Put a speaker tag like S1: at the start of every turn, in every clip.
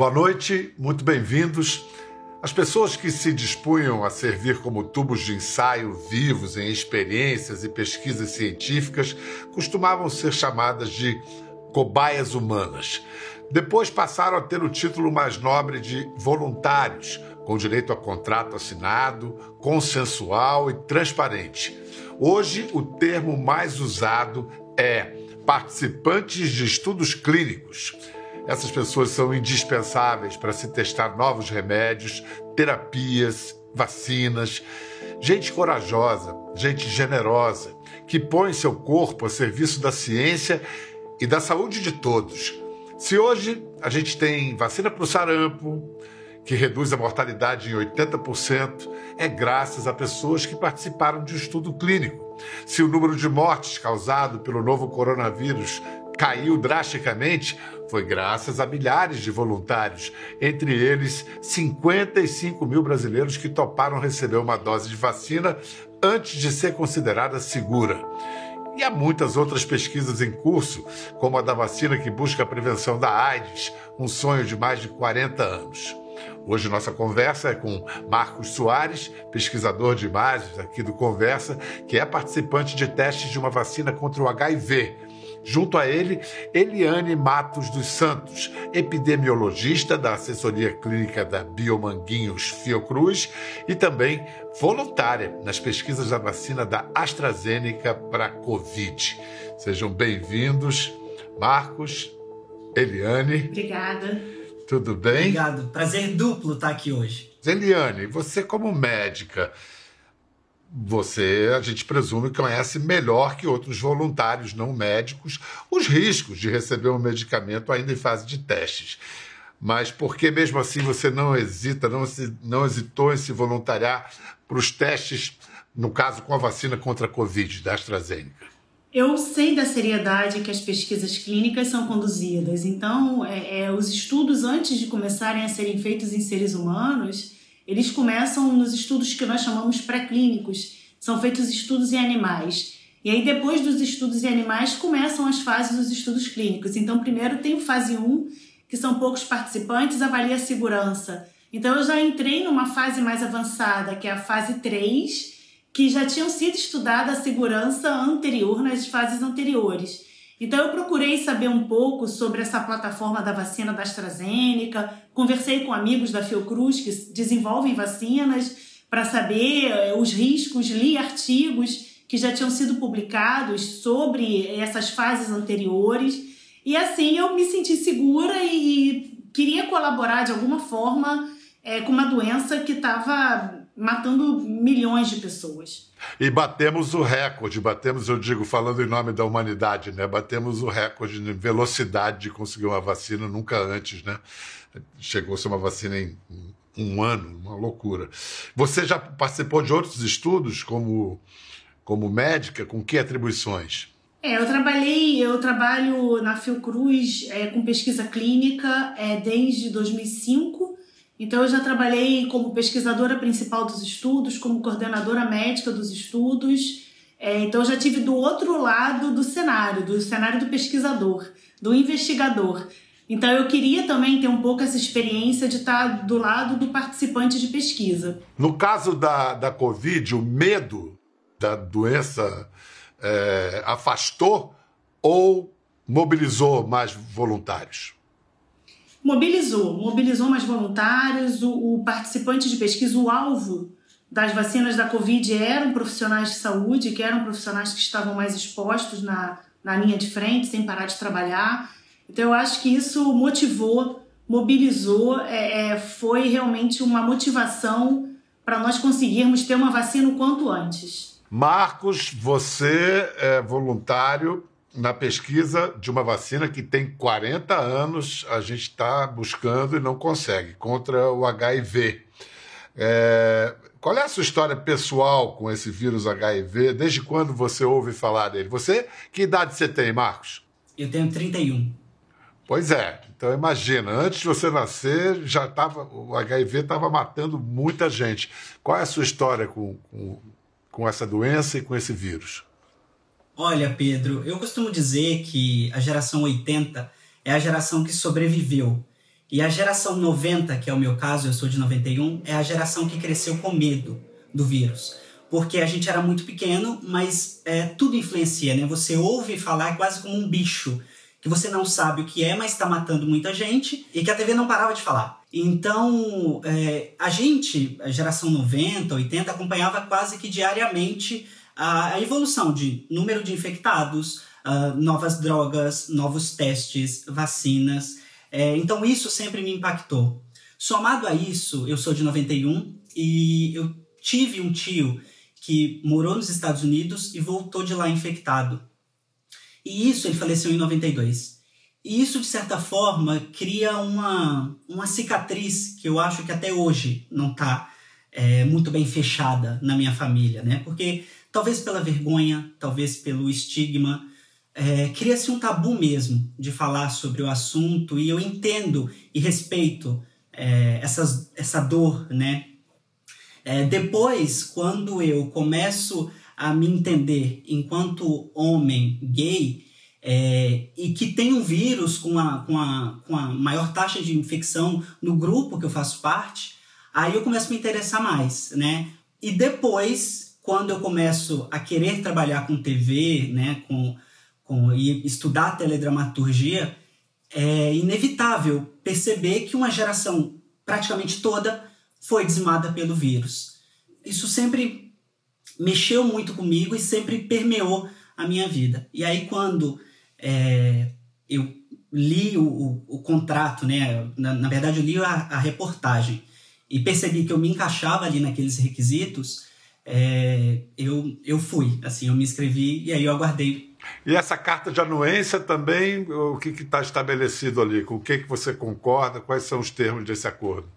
S1: Boa noite, muito bem-vindos. As pessoas que se dispunham a servir como tubos de ensaio vivos em experiências e pesquisas científicas costumavam ser chamadas de cobaias humanas. Depois passaram a ter o título mais nobre de voluntários, com direito a contrato assinado, consensual e transparente. Hoje, o termo mais usado é participantes de estudos clínicos. Essas pessoas são indispensáveis para se testar novos remédios, terapias, vacinas. Gente corajosa, gente generosa, que põe seu corpo a serviço da ciência e da saúde de todos. Se hoje a gente tem vacina para o sarampo, que reduz a mortalidade em 80%, é graças a pessoas que participaram de um estudo clínico. Se o número de mortes causado pelo novo coronavírus caiu drasticamente, foi graças a milhares de voluntários, entre eles 55 mil brasileiros que toparam receber uma dose de vacina antes de ser considerada segura. E há muitas outras pesquisas em curso, como a da vacina que busca a prevenção da AIDS, um sonho de mais de 40 anos. Hoje nossa conversa é com Marcos Soares, pesquisador de imagens aqui do Conversa, que é participante de testes de uma vacina contra o HIV Junto a ele, Eliane Matos dos Santos, epidemiologista da assessoria clínica da Biomanguinhos Fiocruz e também voluntária nas pesquisas da vacina da AstraZeneca para Covid. Sejam bem-vindos, Marcos, Eliane.
S2: Obrigada.
S1: Tudo bem?
S3: Obrigado. Prazer duplo estar aqui hoje.
S1: Eliane, você como médica, você, a gente presume, conhece melhor que outros voluntários não médicos os riscos de receber um medicamento ainda em fase de testes. Mas por que mesmo assim você não hesita, não, se, não hesitou em se voluntariar para os testes, no caso com a vacina contra a Covid da AstraZeneca?
S2: Eu sei da seriedade que as pesquisas clínicas são conduzidas, então é, é, os estudos antes de começarem a serem feitos em seres humanos eles começam nos estudos que nós chamamos pré-clínicos, são feitos estudos em animais. E aí, depois dos estudos em animais, começam as fases dos estudos clínicos. Então, primeiro tem fase 1, que são poucos participantes, avalia a segurança. Então, eu já entrei numa fase mais avançada, que é a fase 3, que já tinham sido estudada a segurança anterior nas fases anteriores. Então eu procurei saber um pouco sobre essa plataforma da vacina da AstraZeneca, conversei com amigos da Fiocruz que desenvolvem vacinas para saber eh, os riscos, li artigos que já tinham sido publicados sobre essas fases anteriores. E assim eu me senti segura e queria colaborar de alguma forma é, com uma doença que estava matando milhões de pessoas.
S1: E batemos o recorde, batemos, eu digo, falando em nome da humanidade, né? Batemos o recorde de velocidade de conseguir uma vacina nunca antes, né? Chegou a ser uma vacina em um ano, uma loucura. Você já participou de outros estudos como, como médica? Com que atribuições?
S2: É, eu trabalhei, eu trabalho na Fiocruz é, com pesquisa clínica é, desde 2005 então, eu já trabalhei como pesquisadora principal dos estudos, como coordenadora médica dos estudos. É, então, eu já tive do outro lado do cenário, do cenário do pesquisador, do investigador. Então, eu queria também ter um pouco essa experiência de estar do lado do participante de pesquisa.
S1: No caso da, da Covid, o medo da doença é, afastou ou mobilizou mais voluntários?
S2: Mobilizou, mobilizou mais voluntários, o, o, participante de pesquisa, o alvo das vacinas da Covid eram profissionais de saúde, que eram profissionais que estavam mais expostos na, na linha de frente, sem parar de trabalhar. Então eu acho que isso motivou, mobilizou, é, é foi realmente uma motivação para nós conseguirmos ter uma vacina o quanto antes.
S1: Marcos, você é voluntário na pesquisa de uma vacina que tem 40 anos, a gente está buscando e não consegue, contra o HIV. É, qual é a sua história pessoal com esse vírus HIV? Desde quando você ouve falar dele? Você, que idade você tem, Marcos?
S3: Eu tenho 31.
S1: Pois é. Então imagina, antes de você nascer, já tava, o HIV estava matando muita gente. Qual é a sua história com, com, com essa doença e com esse vírus?
S3: Olha, Pedro, eu costumo dizer que a geração 80 é a geração que sobreviveu, E a geração 90, que é o meu caso, eu sou de 91, é a geração que cresceu com medo do vírus. Porque a gente era muito pequeno, mas é, tudo influencia, né? Você ouve falar quase como um bicho, que você não sabe o que é, mas está matando muita gente, e que a TV não parava de falar. Então, é, a gente, a geração 90, 80, acompanhava quase que diariamente a, evolução de número de infectados, uh, novas drogas, novos testes, vacinas. É, então isso sempre me impactou. Somado a isso, eu sou de 91 e eu tive um tio que morou nos Estados Unidos e voltou de lá infectado. E isso ele faleceu em 92. E isso, de certa forma, cria uma, uma cicatriz que eu acho que até hoje não está é, muito bem fechada na minha família, né? Porque talvez pela vergonha, talvez pelo estigma, é, cria-se um tabu mesmo de falar sobre o assunto e eu entendo e respeito é, essas, essa dor, né? É, depois, quando eu começo a me entender enquanto homem gay é, e que tem um vírus com a, com, a, com a maior taxa de infecção no grupo que eu faço parte, aí eu começo a me interessar mais, né? E depois, quando eu começo a querer trabalhar com TV, né, com com, e estudar teledramaturgia, é inevitável perceber que uma geração praticamente toda foi dizimada pelo vírus. Isso sempre mexeu muito comigo e sempre permeou a minha vida. E aí, quando é, eu li o, o, o, contrato, né? Na, na, verdade, eu li a, a, reportagem e percebi que eu me encaixava ali naqueles requisitos, é, eu, eu fui, assim, eu me inscrevi e aí eu aguardei
S1: e essa carta de anuência também, o que está estabelecido ali? Com o que, que você concorda? Quais são os termos desse acordo?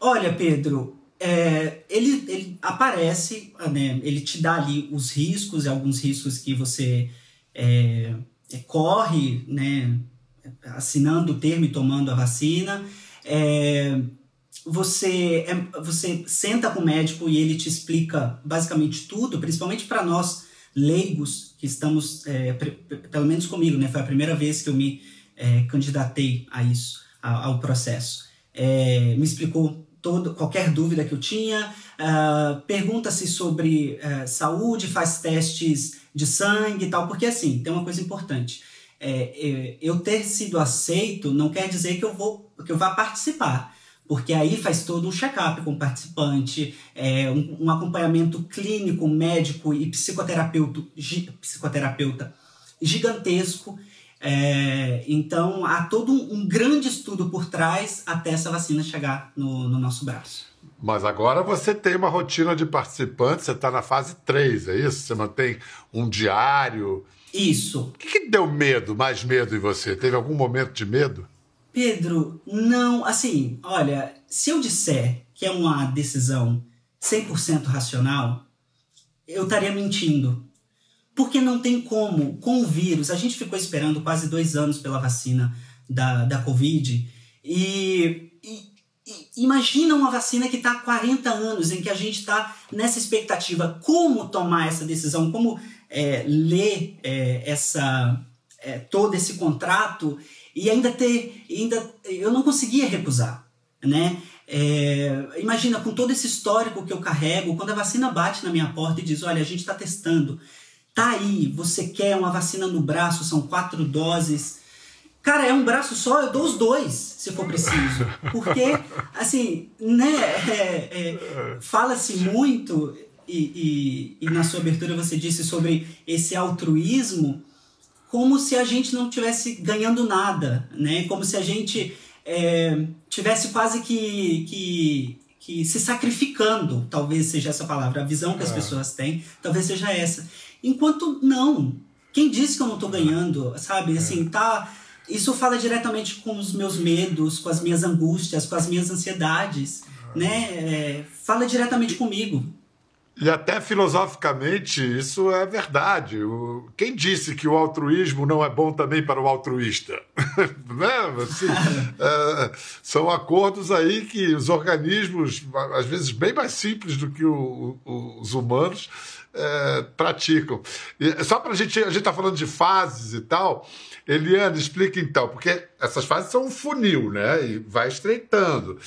S3: Olha, Pedro, é, ele, ele aparece, né, ele te dá ali os riscos, alguns riscos que você é, é, corre, né, assinando o termo e tomando a vacina. É, você, é, você senta com o médico e ele te explica basicamente tudo, principalmente para nós leigos que estamos, é, pelo menos comigo, né? Foi a primeira vez que eu me é, candidatei a isso, ao, ao processo. É, me explicou todo, qualquer dúvida que eu tinha, uh, pergunta-se sobre uh, saúde, faz testes de sangue e tal, porque assim, tem uma coisa importante. É, eu ter sido aceito não quer dizer que eu vou que eu vá participar porque aí faz todo um check-up com o participante, é, um, um, acompanhamento clínico, médico e psicoterapeuta, gi, psicoterapeuta gigantesco. É, então há todo um, um, grande estudo por trás até essa vacina chegar no, no nosso braço.
S1: Mas agora você tem uma rotina de participantes, você está na fase 3, é isso? Você mantém um diário.
S3: Isso.
S1: O que, que deu medo, mais medo em você? Teve algum momento de medo?
S3: Pedro, não, assim, olha, se eu disser que é uma decisão 100% racional, eu estaria mentindo. Porque não tem como, com o vírus, a gente ficou esperando quase dois anos pela vacina da, da Covid, e, e, e imagina uma vacina que está há 40 anos, em que a gente está nessa expectativa. Como tomar essa decisão? Como é, ler é, essa, é, todo esse contrato e ainda ter, ainda eu não conseguia recusar, né? É, imagina com todo esse histórico que eu carrego, quando a vacina bate na minha porta e diz, olha, a gente está testando, tá aí, você quer uma vacina no braço, são quatro doses. Cara, é um braço só, eu dou os dois, se for preciso. Porque, assim, né, é, é, fala-se muito, e, e, e na sua abertura você disse sobre esse altruísmo, como se a gente não tivesse ganhando nada, né? Como se a gente é, tivesse quase que, que, que se sacrificando, talvez seja essa palavra, a visão que as é. pessoas têm, talvez seja essa. Enquanto não, quem disse que eu não estou ganhando, sabe? É. Assim, tá. Isso fala diretamente com os meus medos, com as minhas angústias, com as minhas ansiedades, é. né? É, fala diretamente comigo.
S1: E até filosoficamente isso é verdade. O, quem disse que o altruísmo não é bom também para o altruísta? né? assim, é, são acordos aí que os organismos, às vezes bem mais simples do que o, o, os humanos, é, praticam. E só para a gente, a gente está falando de fases e tal. Eliane, explica então, porque essas fases são um funil, né? E vai estreitando.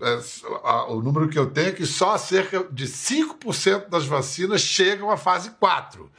S1: É, o número que eu tenho é que só cerca de 5% das vacinas chegam à fase 4.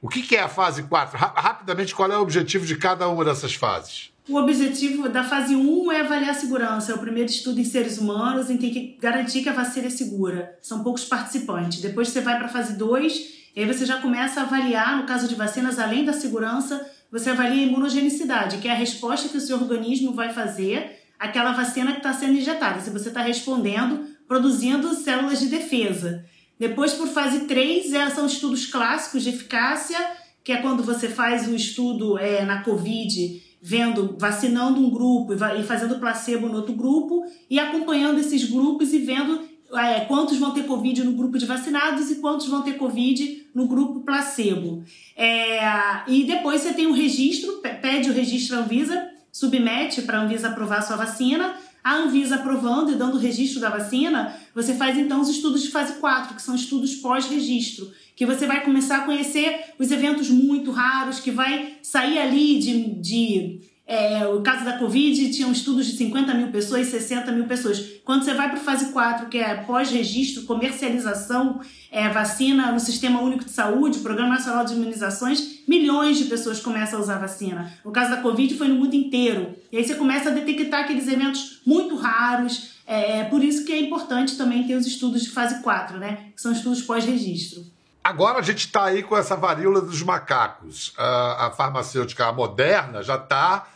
S1: O que é a fase 4? Rapidamente, qual é o objetivo de cada uma dessas fases?
S2: O objetivo da fase 1 é avaliar a segurança. É o primeiro estudo em seres humanos em que garantir que a vacina é segura. São poucos participantes. Depois você vai para a fase 2, e aí você já começa a avaliar, no caso de vacinas, além da segurança, você avalia a imunogenicidade, que é a resposta que o seu organismo vai fazer àquela vacina que está sendo injetada. Se você está respondendo, produzindo células de defesa. Depois, por fase 3, é, são estudos clássicos de eficácia, que é quando você faz um estudo é, na Covid, vendo, vacinando um grupo e fazendo placebo no outro grupo, e acompanhando esses grupos e vendo é, quantos vão ter Covid no grupo de vacinados e quantos vão ter Covid no grupo placebo. É, e depois você tem um registro, pede o registro Anvisa, submete para a Anvisa aprovar a sua vacina, a Anvisa aprovando e dando o registro da vacina, você faz então os estudos de fase 4, que são estudos pós-registro, que você vai começar a conhecer os eventos muito raros, que vai sair ali de, de é, o caso da Covid tinham estudos de 50 mil pessoas, 60 mil pessoas. Quando você vai para a fase 4, que é pós-registro, comercialização, é, vacina no Sistema Único de Saúde, Programa Nacional de Imunizações, milhões de pessoas começam a usar vacina. No caso da Covid foi no mundo inteiro. E aí você começa a detectar aqueles eventos muito raros. É, é por isso que é importante também ter os estudos de fase 4, né? Que são estudos pós-registro.
S1: Agora a gente está aí com essa varíola dos macacos. A, a farmacêutica moderna já está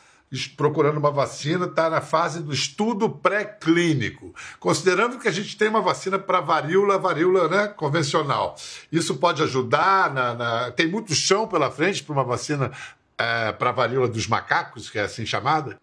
S1: procurando uma vacina, está na fase do estudo pré-clínico. Considerando que a gente tem uma vacina para varíola, varíola né, convencional. Isso pode ajudar, na, na... tem muito chão pela frente para uma vacina é, para a varíola dos macacos, que é assim chamada?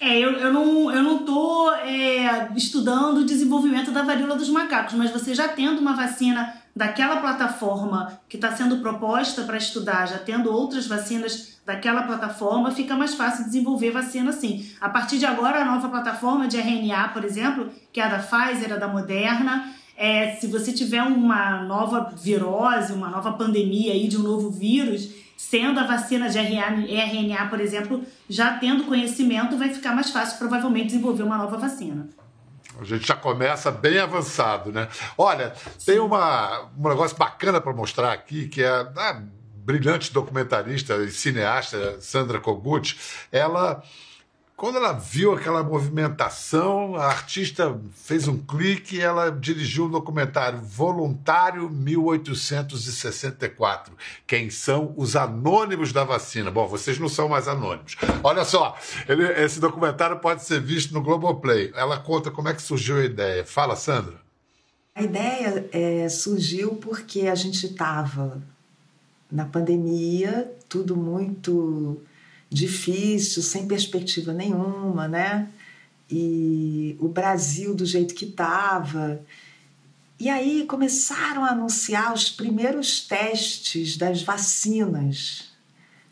S2: É, eu, eu não eu não tô é, estudando o desenvolvimento da varíola dos macacos, mas você já tendo uma vacina daquela plataforma que está sendo proposta para estudar, já tendo outras vacinas daquela plataforma, fica mais fácil desenvolver vacina assim. A partir de agora, a nova plataforma de RNA, por exemplo, que é a da Pfizer, a da Moderna, é, se você tiver uma nova virose, uma nova pandemia aí de um novo vírus, sendo a vacina de RNA, por exemplo, já tendo conhecimento, vai ficar mais fácil provavelmente desenvolver uma nova vacina.
S1: A gente já começa bem avançado, né? Olha, Sim. tem uma, um negócio bacana para mostrar aqui, que é a brilhante documentarista e cineasta Sandra Kogut. Ela quando ela viu aquela movimentação, a artista fez um clique e ela dirigiu o documentário Voluntário 1864. Quem são os anônimos da vacina? Bom, vocês não são mais anônimos. Olha só, ele, esse documentário pode ser visto no Globoplay. Ela conta como é que surgiu a ideia. Fala, Sandra.
S4: A ideia é, surgiu porque a gente estava na pandemia, tudo muito difícil, sem perspectiva nenhuma, né? E o Brasil do jeito que estava. E aí começaram a anunciar os primeiros testes das vacinas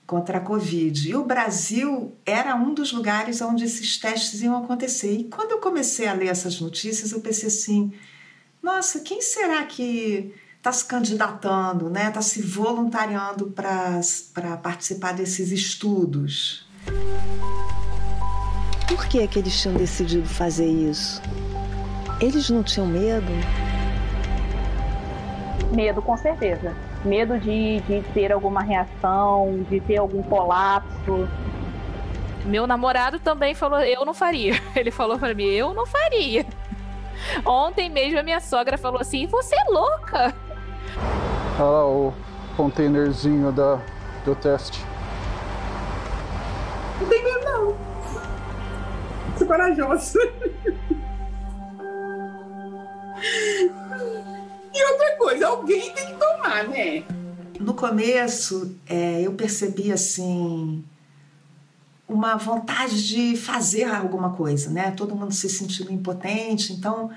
S4: contra a Covid. E o Brasil era um dos lugares onde esses testes iam acontecer. E quando eu comecei a ler essas notícias, eu pensei assim: nossa, quem será que está se candidatando, né? Está se voluntariando para participar desses estudos.
S5: Por que, que eles tinham decidido fazer isso? Eles não tinham medo?
S6: Medo, com certeza. Medo de, de ter alguma reação, de ter algum colapso.
S7: Meu namorado também falou, eu não faria. Ele falou para mim, eu não faria. Ontem mesmo a minha sogra falou assim: Você é louca?
S8: Olha lá o containerzinho da, do teste.
S9: Não tem medo, não. Sou corajoso. e outra coisa, alguém tem que tomar, né?
S4: No começo, é, eu percebi assim uma vontade de fazer alguma coisa, né? Todo mundo se sentindo impotente, então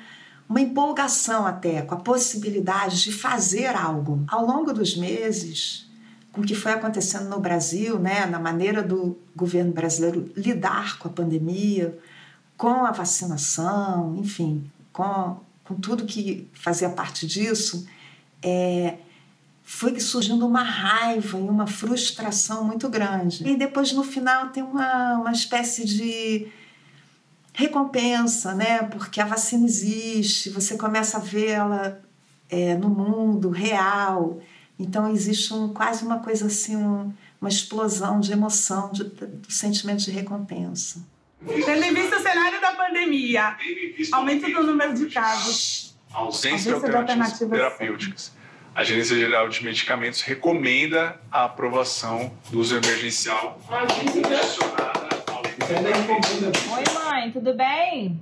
S4: uma empolgação até com a possibilidade de fazer algo. Ao longo dos meses, com o que foi acontecendo no Brasil, né, na maneira do governo brasileiro lidar com a pandemia, com a vacinação, enfim, com, com tudo que fazia parte disso, é, foi surgindo uma raiva e uma frustração muito grande. E depois, no final, tem uma, uma espécie de recompensa, né? Porque a vacina existe, você começa a vê-la é, no mundo real. Então, existe um, quase uma coisa assim, um, uma explosão de emoção, de, do sentimento de recompensa.
S9: Tendo em vista o cenário da pandemia, aumento do número de casos,
S10: ausência, de alternativas, alternativas terapêuticas. A Gerência Geral de Medicamentos recomenda a aprovação do uso emergencial
S11: condicionada ao... Oi, mãe, tudo bem?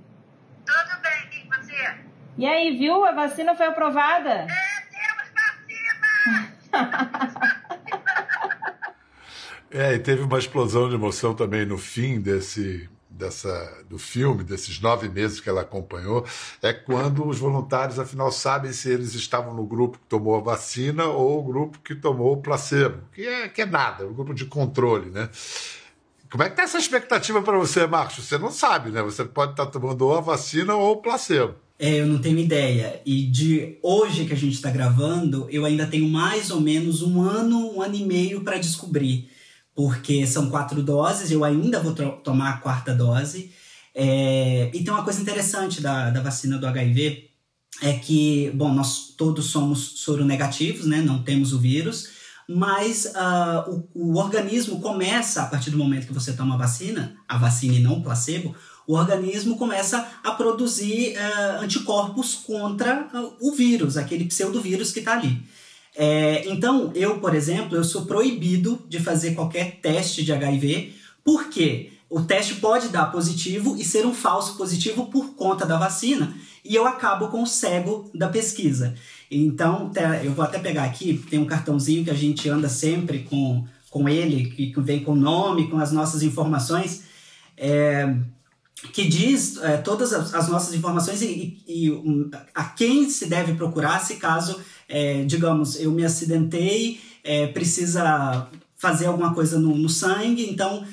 S12: Tudo bem, e você?
S11: E aí, viu? A vacina foi aprovada?
S12: É, temos vacina!
S1: É, e teve uma explosão de emoção também no fim desse dessa, do filme, desses nove meses que ela acompanhou, é quando os voluntários, afinal, sabem se eles estavam no grupo que tomou a vacina ou o grupo que tomou o placebo, que é, que é nada, o um grupo de controle, né? Como é que tá essa expectativa para você, Marcos? Você não sabe, né? Você pode estar tá tomando ou a vacina ou o placebo.
S3: É, eu não tenho ideia. E de hoje que a gente está gravando, eu ainda tenho mais ou menos um ano, um ano e meio para descobrir porque são quatro doses, eu ainda vou tomar a quarta dose. É, e tem uma coisa interessante da, da vacina do HIV, é que, bom, nós todos somos soronegativos, né, não temos o vírus, mas uh, o, o, organismo começa, a partir do momento que você toma a vacina, a vacina e não o placebo, o organismo começa a produzir uh, anticorpos contra uh, o vírus, aquele pseudovírus que está ali. É, então, eu, por exemplo, eu sou proibido de fazer qualquer teste de HIV, porque o teste pode dar positivo e ser um falso positivo por conta da vacina, e eu acabo com o cego da pesquisa. Então, eu vou até pegar aqui, tem um cartãozinho que a gente anda sempre com, com ele, que vem com o nome, com as nossas informações. É, que diz é, todas as, as, nossas informações e, e, e a quem se deve procurar se caso, é, digamos, eu me acidentei, é, precisa fazer alguma coisa no, no sangue, então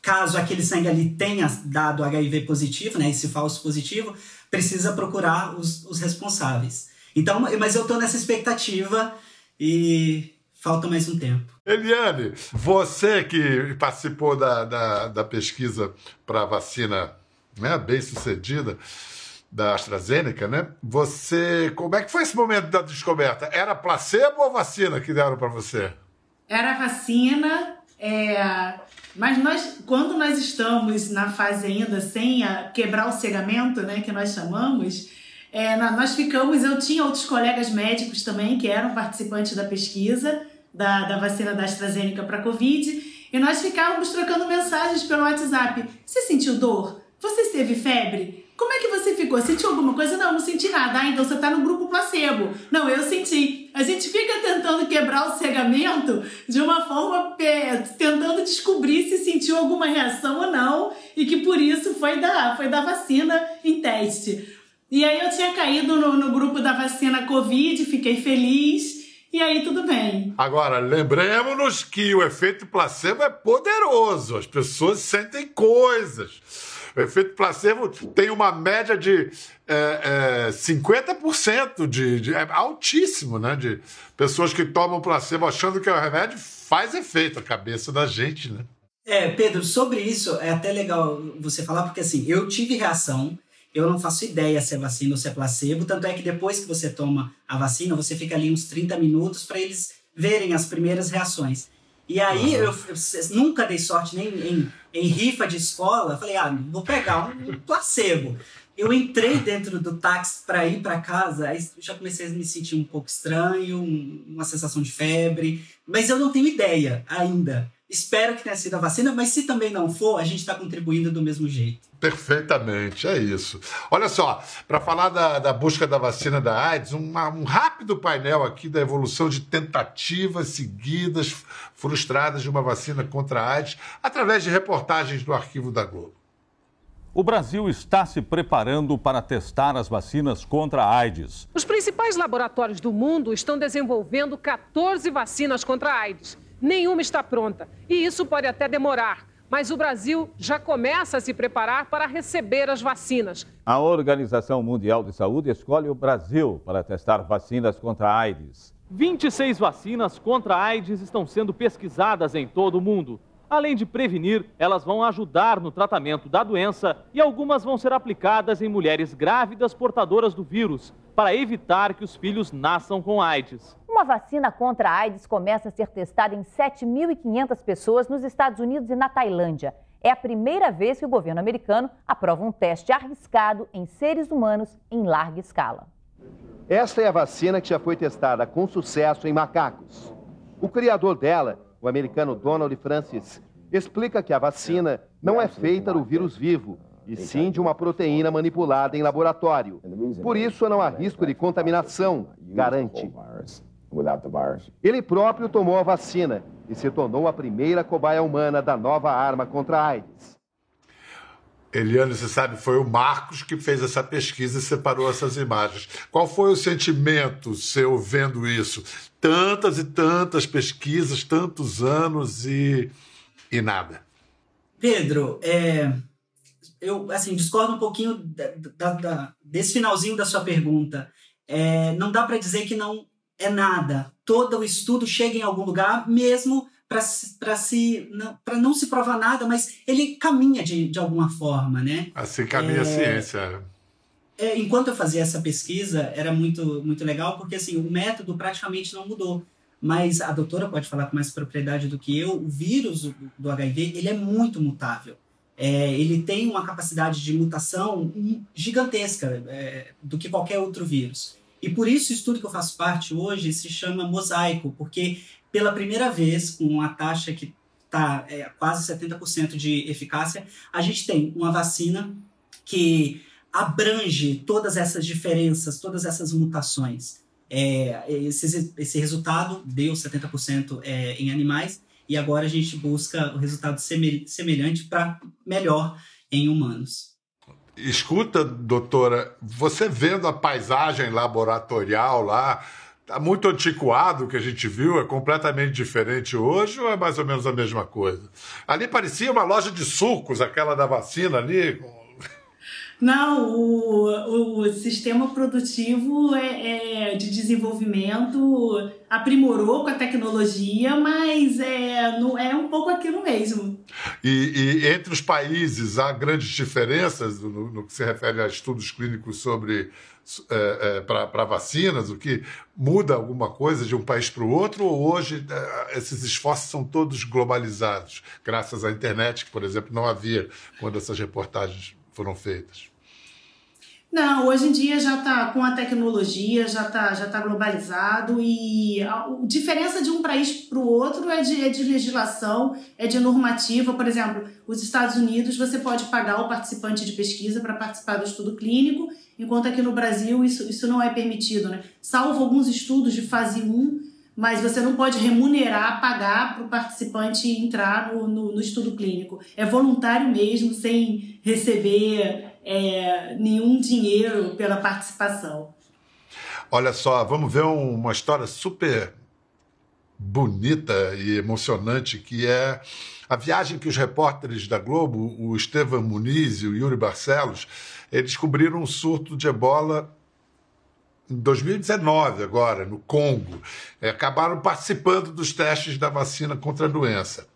S3: caso aquele sangue ali tenha dado HIV positivo, né, esse falso positivo, precisa procurar os, os responsáveis. Então, mas eu estou nessa expectativa e falta mais um tempo.
S1: Eliane, você que participou da, da, da pesquisa para a vacina né, bem sucedida da AstraZeneca, né? Você, como é que foi esse momento da descoberta? Era placebo ou vacina que deram para você?
S2: Era vacina, é, mas nós, quando nós estamos na fase ainda sem a, quebrar o cegamento, né, que nós chamamos, é, nós ficamos. Eu tinha outros colegas médicos também que eram participantes da pesquisa da, da vacina da AstraZeneca para Covid, e nós ficávamos trocando mensagens pelo WhatsApp. Você sentiu dor? Você teve febre? Como é que você ficou? Sentiu alguma coisa? Não, não senti nada. Ah, então você está no grupo placebo. Não, eu senti. A gente fica tentando quebrar o cegamento de uma forma é, tentando descobrir se sentiu alguma reação ou não e que por isso foi da, foi da vacina em teste. E aí eu tinha caído no, no grupo da vacina Covid, fiquei feliz e aí tudo bem.
S1: Agora, lembremos-nos que o efeito placebo é poderoso, as pessoas sentem coisas. O efeito placebo tem uma média de é, é, 50% de, de. É altíssimo, né? De pessoas que tomam placebo achando que o remédio faz efeito a cabeça da gente, né?
S3: É, Pedro, sobre isso é até legal você falar, porque assim, eu tive reação eu não faço ideia se é vacina ou se é placebo, tanto é que depois que você toma a vacina, você fica ali uns 30 minutos para eles verem as primeiras reações. E aí uhum. eu, eu, nunca dei sorte nem em, em rifa de escola, falei, ah, vou pegar um placebo. Eu entrei dentro do táxi para ir para casa, aí já comecei a me sentir um pouco estranho, uma sensação de febre, mas eu não tenho ideia ainda Espero que tenha sido a vacina, mas se também não for, a gente está contribuindo do mesmo jeito.
S1: Perfeitamente, é isso. Olha só, para falar da, da, busca da vacina da AIDS, uma, um rápido painel aqui da evolução de tentativas seguidas, frustradas de uma vacina contra a AIDS, através de reportagens do arquivo da Globo.
S13: O Brasil está se preparando para testar as vacinas contra a AIDS.
S14: Os principais laboratórios do mundo estão desenvolvendo 14 vacinas contra a AIDS nenhuma está pronta. E isso pode até demorar. Mas o Brasil já começa a se preparar para receber as vacinas.
S13: A Organização Mundial de Saúde escolhe o Brasil para testar vacinas contra a AIDS.
S15: 26 vacinas contra a AIDS estão sendo pesquisadas em todo o mundo. Além de prevenir, elas vão ajudar no tratamento da doença e algumas vão ser aplicadas em mulheres grávidas portadoras do vírus, para evitar que os filhos nasçam com AIDS.
S16: Uma vacina contra a AIDS começa a ser testada em 7.500 pessoas nos Estados Unidos e na Tailândia. É a primeira vez que o governo americano aprova um teste arriscado em seres humanos em larga escala.
S17: Esta é a vacina que já foi testada com sucesso em macacos. O criador dela o americano Donald Francis explica que a vacina não é feita do vírus vivo, e sim de uma proteína manipulada em laboratório. Por isso, não há risco de contaminação, garante. Ele próprio tomou a vacina e se tornou a primeira cobaia humana da nova arma contra a AIDS.
S1: Eliane, você sabe, foi o Marcos que fez essa pesquisa e separou essas imagens. Qual foi o sentimento seu vendo isso? Tantas e tantas pesquisas, tantos anos e, e nada.
S3: Pedro, é, eu assim discordo um pouquinho da, da, desse finalzinho da sua pergunta. É, não dá para dizer que não é nada. Todo o estudo chega em algum lugar, mesmo para se para não se provar nada, mas ele caminha de, de alguma forma, né?
S1: Assim caminha é, a ciência.
S3: É, enquanto eu fazia essa pesquisa, era muito muito legal porque assim o método praticamente não mudou. Mas a doutora pode falar com mais propriedade do que eu. O vírus do HIV ele é muito mutável. É, ele tem uma capacidade de mutação gigantesca é, do que qualquer outro vírus. E por isso o estudo que eu faço parte hoje se chama Mosaico, porque pela primeira vez, com uma taxa que está é, quase 70% de eficácia, a gente tem uma vacina que abrange todas essas diferenças, todas essas mutações. É, esse, esse resultado deu 70% é, em animais e agora a gente busca o resultado semelhante para melhor em humanos.
S1: Escuta, doutora, você vendo a paisagem laboratorial lá, Está muito antiquado o que a gente viu, é completamente diferente hoje ou é mais ou menos a mesma coisa? Ali parecia uma loja de sucos, aquela da vacina ali.
S2: Não, o, o sistema produtivo é, é, de desenvolvimento aprimorou com a tecnologia, mas é, não, é um pouco aquilo mesmo.
S1: E, e entre os países há grandes diferenças no, no que se refere a estudos clínicos sobre é, é, para vacinas, o que muda alguma coisa de um país para o outro, ou hoje é, esses esforços são todos globalizados, graças à internet, que, por exemplo, não havia quando essas reportagens foram feitas?
S2: Não, hoje em dia já está com a tecnologia, já está já tá globalizado e a, diferença de um país para o outro é de, é de legislação, é de normativa. Por exemplo, os Estados Unidos você pode pagar o participante de pesquisa para participar do estudo clínico, enquanto aqui no Brasil isso, isso não é permitido, né? Salvo alguns estudos de fase 1, mas você não pode remunerar, pagar para o participante entrar no, no, no estudo clínico. É voluntário mesmo, sem receber é, nenhum dinheiro pela participação.
S1: Olha só, vamos ver uma história super bonita e emocionante que é a viagem que os repórteres da Globo, o Estevam Muniz e o Yuri Barcelos, eles descobriram um surto de ebola em 2019, agora, no Congo. É, acabaram participando dos testes da vacina contra a doença.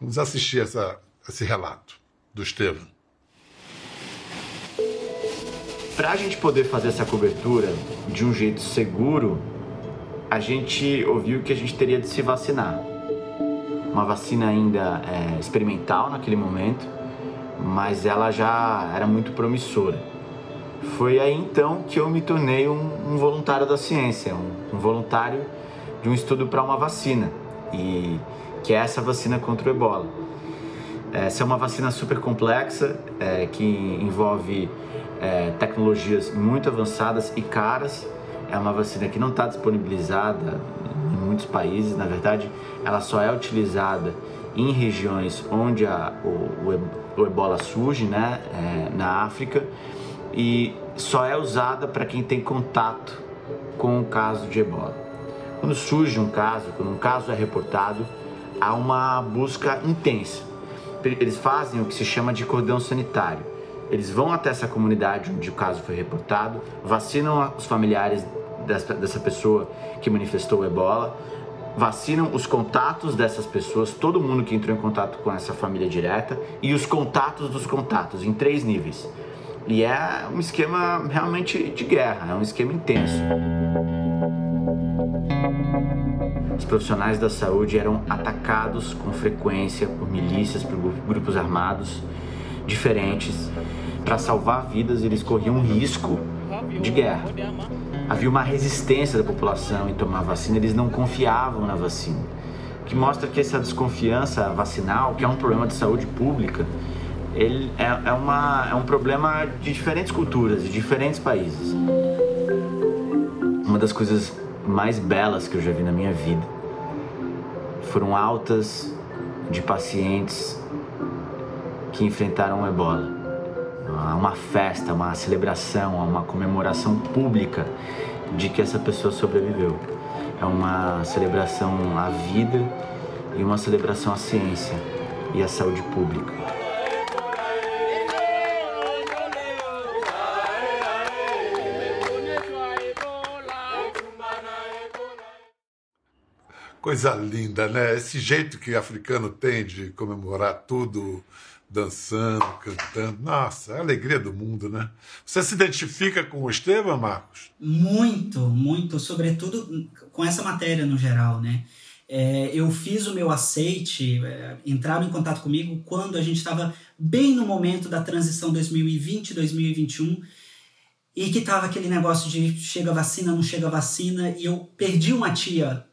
S1: Vamos assistir essa, esse relato do Estevam.
S18: Para a gente poder fazer essa cobertura de um jeito seguro, a gente ouviu que a gente teria de se vacinar. Uma vacina ainda é, experimental naquele momento, mas ela já era muito promissora. Foi aí então que eu me tornei um, um voluntário da ciência, um, um voluntário de um estudo para uma vacina, e que é essa vacina contra o ebola. Essa é uma vacina super complexa é, que envolve é, tecnologias muito avançadas e caras. É uma vacina que não está disponibilizada em muitos países, na verdade, ela só é utilizada em regiões onde a, o, o, ebola surge, né, é, na África, e só é usada para quem tem contato com o caso de ebola. Quando surge um caso, quando um caso é reportado, há uma busca intensa. Eles fazem o que se chama de cordão sanitário eles vão até essa comunidade onde o caso foi reportado, vacinam os familiares dessa, pessoa que manifestou o ebola, vacinam os contatos dessas pessoas, todo mundo que entrou em contato com essa família direta e os contatos dos contatos, em três níveis. E é um esquema realmente de guerra, é um esquema intenso. Os profissionais da saúde eram atacados com frequência por milícias, por grupos armados diferentes. Para salvar vidas, eles corriam risco de guerra. Havia uma resistência da população em tomar vacina, eles não confiavam na vacina. O que mostra que essa desconfiança vacinal, que é um problema de saúde pública, ele é, é, uma, é um problema de diferentes culturas, de diferentes países. Uma das coisas mais belas que eu já vi na minha vida foram altas de pacientes que enfrentaram o ebola. Uma festa, uma celebração, uma comemoração pública de que essa pessoa sobreviveu. É uma celebração à vida e uma celebração à ciência e à saúde pública.
S1: Coisa linda, né? Esse jeito que africano tem de comemorar tudo dançando, cantando. Nossa, é a alegria do mundo, né? Você se identifica com o Estevam, Marcos?
S3: Muito, muito, sobretudo com essa matéria no geral, né? É, eu fiz o meu aceite, é, entraram em contato comigo quando a gente estava bem no momento da transição 2020-2021 e que tava aquele negócio de chega vacina, não chega vacina, e eu perdi uma tia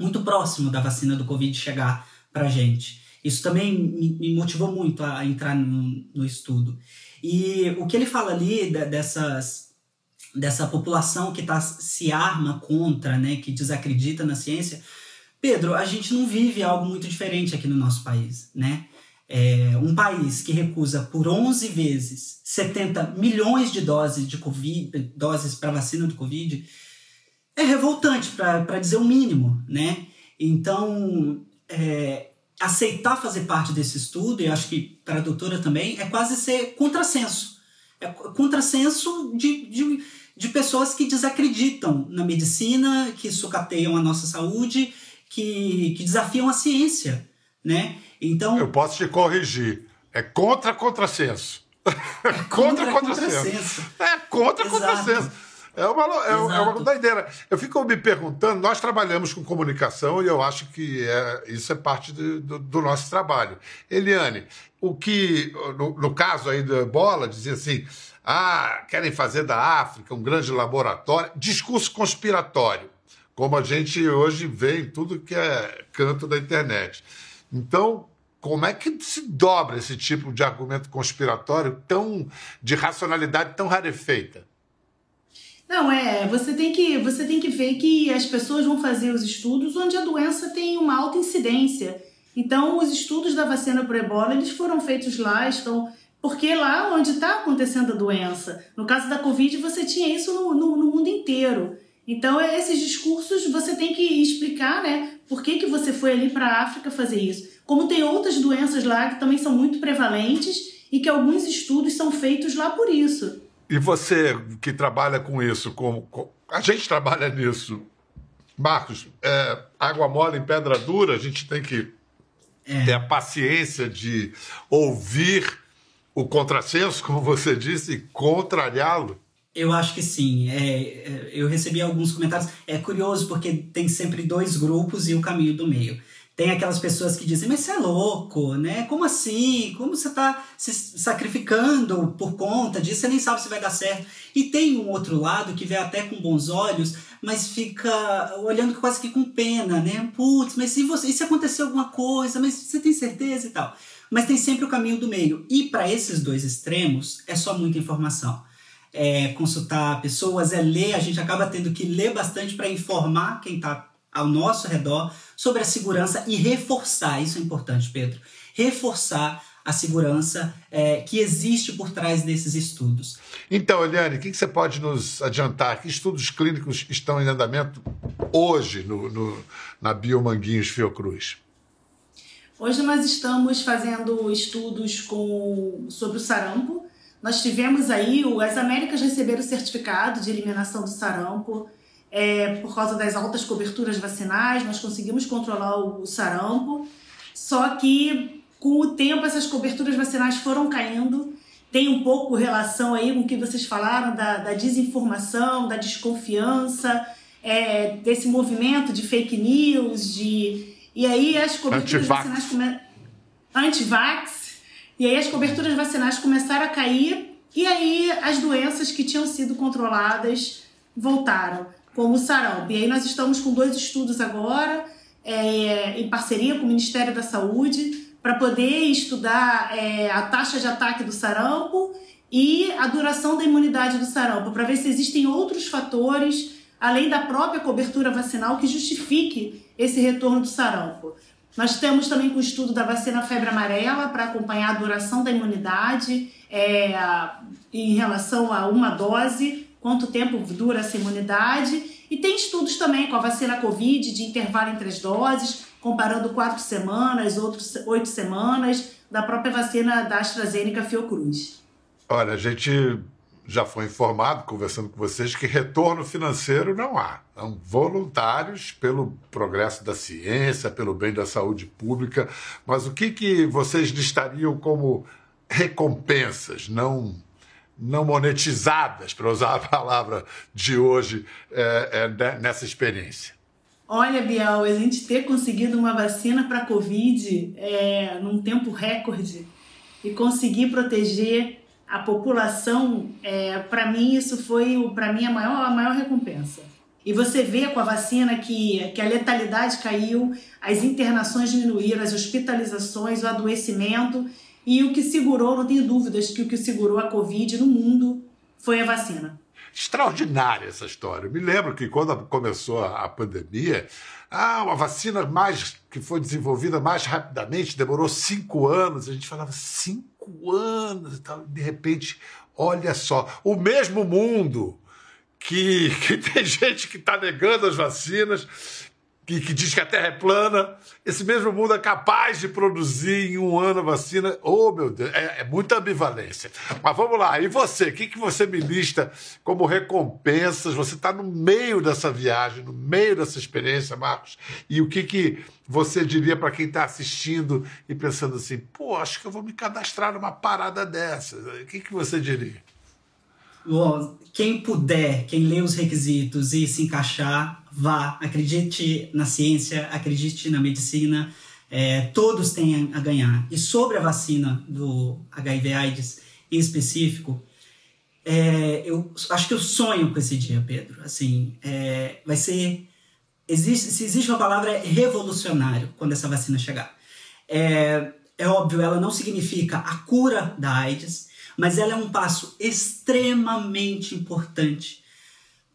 S3: muito próximo da vacina do Covid chegar para gente. Isso também me, motivou muito a entrar no, no, estudo. E o que ele fala ali dessas, dessa população que tá, se arma contra, né, que desacredita na ciência, Pedro, a gente não vive algo muito diferente aqui no nosso país, né? É um país que recusa por 11 vezes 70 milhões de doses de COVID, doses para vacina do Covid, é revoltante, para dizer o mínimo, né? Então, é, aceitar fazer parte desse estudo, e acho que para a doutora também, é quase ser contrassenso. É contrassenso de, de, de pessoas que desacreditam na medicina, que sucateiam a nossa saúde, que, que desafiam a ciência, né? Então...
S1: Eu posso te corrigir. É contra contrassenso. É contra, contra contrassenso. É contra contrassenso. É uma, é, é, uma doideira. Eu fico me perguntando, nós trabalhamos com comunicação e eu acho que é, isso é parte do, do, do nosso trabalho. Eliane, o que, no, no caso aí da bola, dizia assim, ah, querem fazer da África um grande laboratório, discurso conspiratório, como a gente hoje vê em tudo que é canto da internet. Então, como é que se dobra esse tipo de argumento conspiratório tão de racionalidade tão rarefeita?
S2: Não, é, você tem que você tem que ver que as pessoas vão fazer os estudos onde a doença tem uma alta incidência. Então, os estudos da vacina para ebola, eles foram feitos lá, estão porque é lá onde está acontecendo a doença. No caso da Covid, você tinha isso no, no, no, mundo inteiro. Então, é, esses discursos você tem que explicar, né? Por que, que você foi ali para a África fazer isso? Como tem outras doenças lá que também são muito prevalentes e que alguns estudos são feitos lá por isso.
S1: E você que trabalha com isso, com, com a gente trabalha nisso, Marcos, é, água mole em pedra dura, a gente tem que é. ter a paciência de ouvir o contrassenso, como você disse, e contrariá-lo.
S3: Eu acho que sim. É, é, eu recebi alguns comentários. É curioso porque tem sempre dois grupos e o caminho do meio. Tem aquelas pessoas que dizem, mas você é louco, né? Como assim? Como você está se sacrificando por conta disso? Você nem sabe se vai dar certo. E tem um outro lado que vê até com bons olhos, mas fica olhando quase que com pena, né? Putz, mas se, você, e se acontecer alguma coisa? Mas você tem certeza e tal? Mas tem sempre o caminho do meio. E para esses dois extremos, é só muita informação. É consultar pessoas, é ler, a gente acaba tendo que ler bastante para informar quem está ao nosso redor sobre a segurança e reforçar, isso é importante, Pedro, reforçar a segurança é, que existe por trás desses estudos.
S1: Então, Eliane, o que, você pode nos adiantar? Que estudos clínicos estão em andamento hoje no, no, na Biomanguinhos Fiocruz?
S2: Hoje nós estamos fazendo estudos com, sobre o sarampo. Nós tivemos aí, as Américas receberam o certificado de eliminação do sarampo é, por causa das altas coberturas vacinais, nós conseguimos controlar o, o sarampo, só que com o tempo essas coberturas vacinais foram caindo, tem um pouco relação aí com o que vocês falaram da, da desinformação, da desconfiança, é, desse movimento de fake news, de e aí as coberturas vacinais come... anti-vax, e aí as coberturas vacinais começaram a cair e aí as doenças que tinham sido controladas voltaram como o sarampo. E aí nós estamos com dois estudos agora, é, em parceria com o Ministério da Saúde, para poder estudar é, a taxa de ataque do sarampo e a duração da imunidade do sarampo, para ver se existem outros fatores, além da própria cobertura vacinal, que justifique esse retorno do sarampo. Nós temos também com o estudo da vacina febre amarela para acompanhar a duração da imunidade é, em relação a uma dose quanto tempo dura essa imunidade. E tem estudos também com a vacina Covid de intervalo entre as doses, comparando quatro semanas, outros oito semanas, da própria vacina da AstraZeneca Fiocruz.
S1: Olha, a gente já foi informado, conversando com vocês, que retorno financeiro não há. São voluntários pelo progresso da ciência, pelo bem da saúde pública. Mas o que, que vocês listariam como recompensas, não não monetizadas, para usar a palavra de hoje, é, é, nessa experiência?
S2: Olha, Bial, a gente ter conseguido uma vacina para a Covid é, num tempo recorde e conseguir proteger a população, é, para mim, isso foi para mim a maior, a maior recompensa. E você vê com a vacina que, que a letalidade caiu, as internações diminuíram, as hospitalizações, o adoecimento e o que segurou, não tenho dúvidas que o que segurou a Covid no mundo foi a vacina.
S1: Extraordinária essa história. Eu me lembro que quando começou a pandemia, ah, uma vacina mais que foi desenvolvida mais rapidamente demorou cinco anos. A gente falava cinco anos e tal. De repente, olha só, o mesmo mundo que, que tem gente que está negando as vacinas que, que, diz que a Terra é plana, esse mesmo mundo é capaz de produzir em um ano a vacina. Oh, meu Deus, é, é muita ambivalência. Mas vamos lá, e você? O que, que você me lista como recompensas? Você está no meio dessa viagem, no meio dessa experiência, Marcos, e o que, que você diria para quem está assistindo e pensando assim, pô, acho que eu vou me cadastrar numa parada dessa? O que, que você diria?
S3: Quem puder, quem lê os requisitos e se encaixar, vá, acredite na ciência, acredite na medicina, é, todos têm a ganhar. E sobre a vacina do HIV/AIDS em específico, é, eu acho que eu sonho com esse dia, Pedro. Assim, é, vai ser existe, se existe uma palavra é revolucionário quando essa vacina chegar. É, é óbvio, ela não significa a cura da AIDS, mas ela é um passo extremamente importante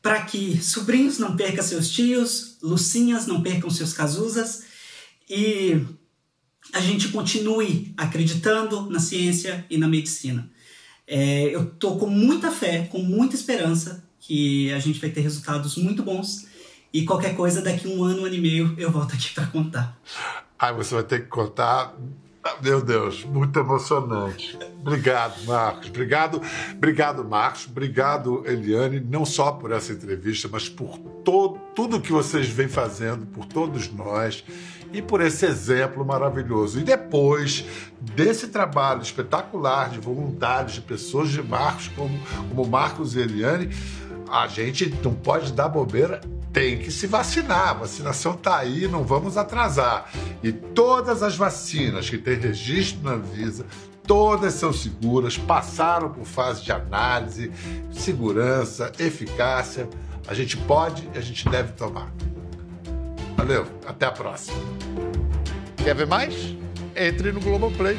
S3: para que sobrinhos não percam seus tios, Lucinhas não percam seus casuzas e a gente continue acreditando na ciência e na medicina. É, eu tô com muita fé, com muita esperança que a gente vai ter resultados muito bons e qualquer coisa daqui um ano, um ano e meio eu volto aqui para contar.
S1: Ah, você vai ter que contar meu Deus, muito emocionante. Obrigado, Marcos. Obrigado, obrigado, Marcos. Obrigado, Eliane, não só por essa entrevista, mas por todo, tudo que vocês vêm fazendo, por todos nós e por esse exemplo maravilhoso. E depois desse trabalho espetacular de voluntários, de pessoas de Marcos, como, como Marcos e Eliane, a gente não pode dar bobeira tem que se vacinar. A vacinação está aí, não vamos atrasar. E todas as vacinas que têm registro na Anvisa, todas são seguras, passaram por fase de análise, segurança, eficácia. A gente pode e a gente deve tomar. Valeu, até a próxima. Quer ver mais? Entre no Globoplay.